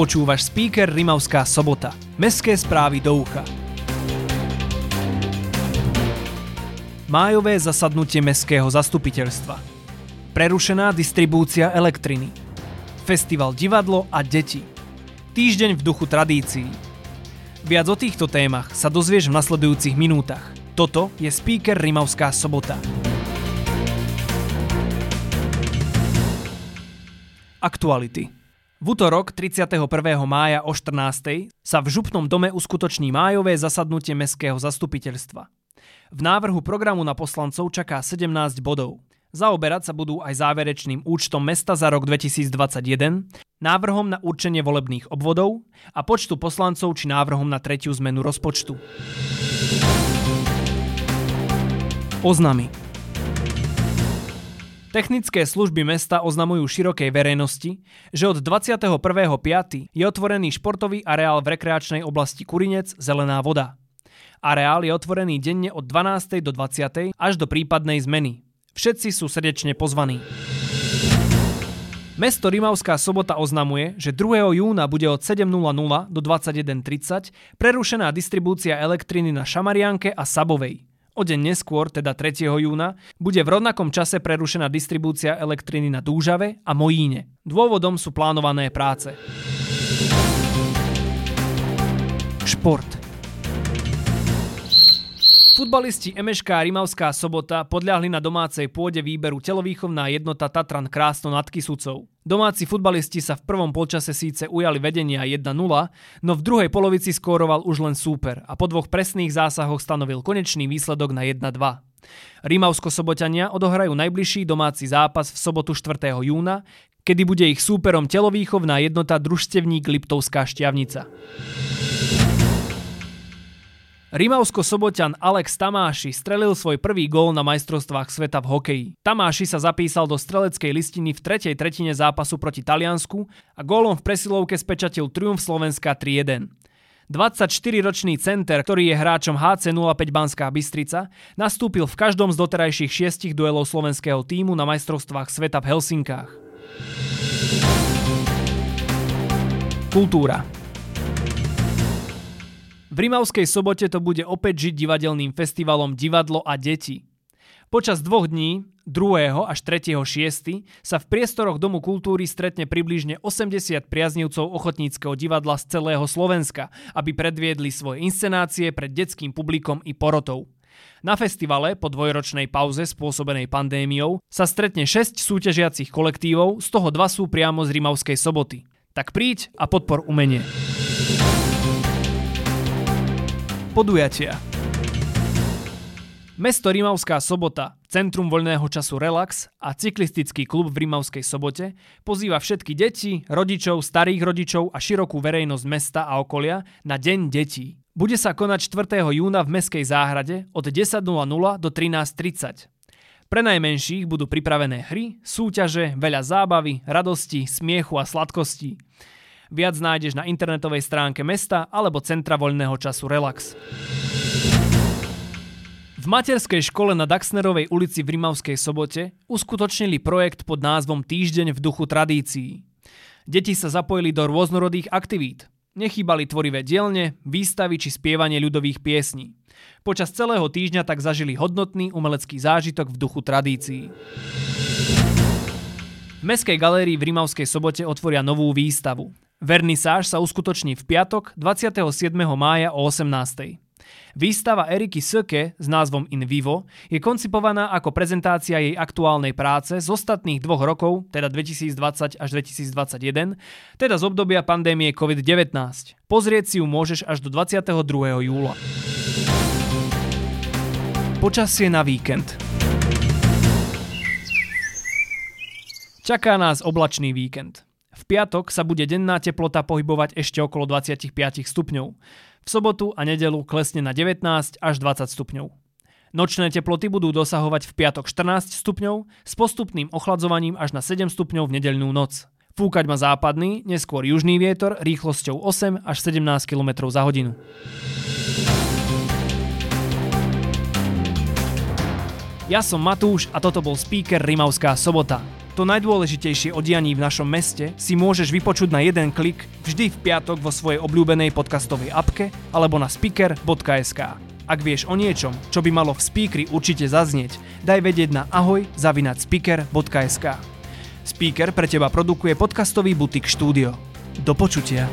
Počúvaš speaker Rimavská sobota. Mestské správy do ucha. Májové zasadnutie Mestského zastupiteľstva. Prerušená distribúcia elektriny. Festival divadlo a deti. Týždeň v duchu tradícií. Viac o týchto témach sa dozvieš v nasledujúcich minútach. Toto je speaker Rimavská sobota. Aktuality. V útorok 31. mája o 14. sa v Župnom dome uskutoční májové zasadnutie Mestského zastupiteľstva. V návrhu programu na poslancov čaká 17 bodov. Zaoberať sa budú aj záverečným účtom mesta za rok 2021, návrhom na určenie volebných obvodov a počtu poslancov či návrhom na tretiu zmenu rozpočtu. Oznamy. Technické služby mesta oznamujú širokej verejnosti, že od 21.5. je otvorený športový areál v rekreačnej oblasti Kurinec Zelená voda. Areál je otvorený denne od 12. do 20. až do prípadnej zmeny. Všetci sú srdečne pozvaní. Mesto Rimavská sobota oznamuje, že 2. júna bude od 7.00 do 21.30 prerušená distribúcia elektriny na Šamarianke a Sabovej. O deň neskôr, teda 3. júna, bude v rovnakom čase prerušená distribúcia elektriny na Dúžave a Mojíne. Dôvodom sú plánované práce. Šport. Futbalisti a Rimavská sobota podľahli na domácej pôde výberu telovýchovná jednota Tatran Krásno nad Kisucou. Domáci futbalisti sa v prvom polčase síce ujali vedenia 1-0, no v druhej polovici skóroval už len súper a po dvoch presných zásahoch stanovil konečný výsledok na 1-2. Rimavsko-sobotania odohrajú najbližší domáci zápas v sobotu 4. júna, kedy bude ich súperom telovýchovná jednota družstevník Liptovská šťavnica. Rimavsko-soboťan Alex Tamáši strelil svoj prvý gól na majstrovstvách sveta v hokeji. Tamáši sa zapísal do streleckej listiny v tretej tretine zápasu proti Taliansku a gólom v presilovke spečatil triumf Slovenska 3-1. 24-ročný center, ktorý je hráčom HC 05 Banská Bystrica, nastúpil v každom z doterajších šiestich duelov slovenského týmu na majstrovstvách sveta v Helsinkách. Kultúra. V Rimavskej sobote to bude opäť žiť divadelným festivalom Divadlo a deti. Počas dvoch dní, 2. až 3. 6. sa v priestoroch Domu kultúry stretne približne 80 priaznivcov ochotníckého divadla z celého Slovenska, aby predviedli svoje inscenácie pred detským publikom i porotou. Na festivale po dvojročnej pauze spôsobenej pandémiou sa stretne 6 súťažiacich kolektívov, z toho dva sú priamo z Rimavskej soboty. Tak príď a podpor umenie. Podujatia Mesto Rimavská sobota, Centrum voľného času Relax a cyklistický klub v Rimavskej sobote pozýva všetky deti, rodičov, starých rodičov a širokú verejnosť mesta a okolia na Deň detí. Bude sa konať 4. júna v Mestskej záhrade od 10.00 do 13.30. Pre najmenších budú pripravené hry, súťaže, veľa zábavy, radosti, smiechu a sladkostí. Viac nájdeš na internetovej stránke mesta alebo Centra voľného času Relax. V materskej škole na Daxnerovej ulici v Rimavskej sobote uskutočnili projekt pod názvom Týždeň v duchu tradícií. Deti sa zapojili do rôznorodých aktivít. Nechýbali tvorivé dielne, výstavy či spievanie ľudových piesní. Počas celého týždňa tak zažili hodnotný umelecký zážitok v duchu tradícií. V Mestskej galérii v Rimavskej sobote otvoria novú výstavu. Vernisáž sa uskutoční v piatok 27. mája o 18. Výstava Eriky Söke s názvom In Vivo je koncipovaná ako prezentácia jej aktuálnej práce z ostatných dvoch rokov, teda 2020 až 2021, teda z obdobia pandémie COVID-19. Pozrieť si ju môžeš až do 22. júla. Počasie na víkend. Čaká nás oblačný víkend. Piatok sa bude denná teplota pohybovať ešte okolo 25 stupňov. V sobotu a nedelu klesne na 19 až 20 stupňov. Nočné teploty budú dosahovať v piatok 14 stupňov s postupným ochladzovaním až na 7 stupňov v nedeľnú noc. Fúkať má západný, neskôr južný vietor rýchlosťou 8 až 17 km za hodinu. Ja som Matúš a toto bol speaker Rimavská sobota. To najdôležitejšie o dianí v našom meste si môžeš vypočuť na jeden klik vždy v piatok vo svojej obľúbenej podcastovej apke alebo na speaker.sk. Ak vieš o niečom, čo by malo v speakeri určite zaznieť, daj vedieť na ahoj zavinať speaker.sk. Speaker pre teba produkuje podcastový butik štúdio. Do počutia.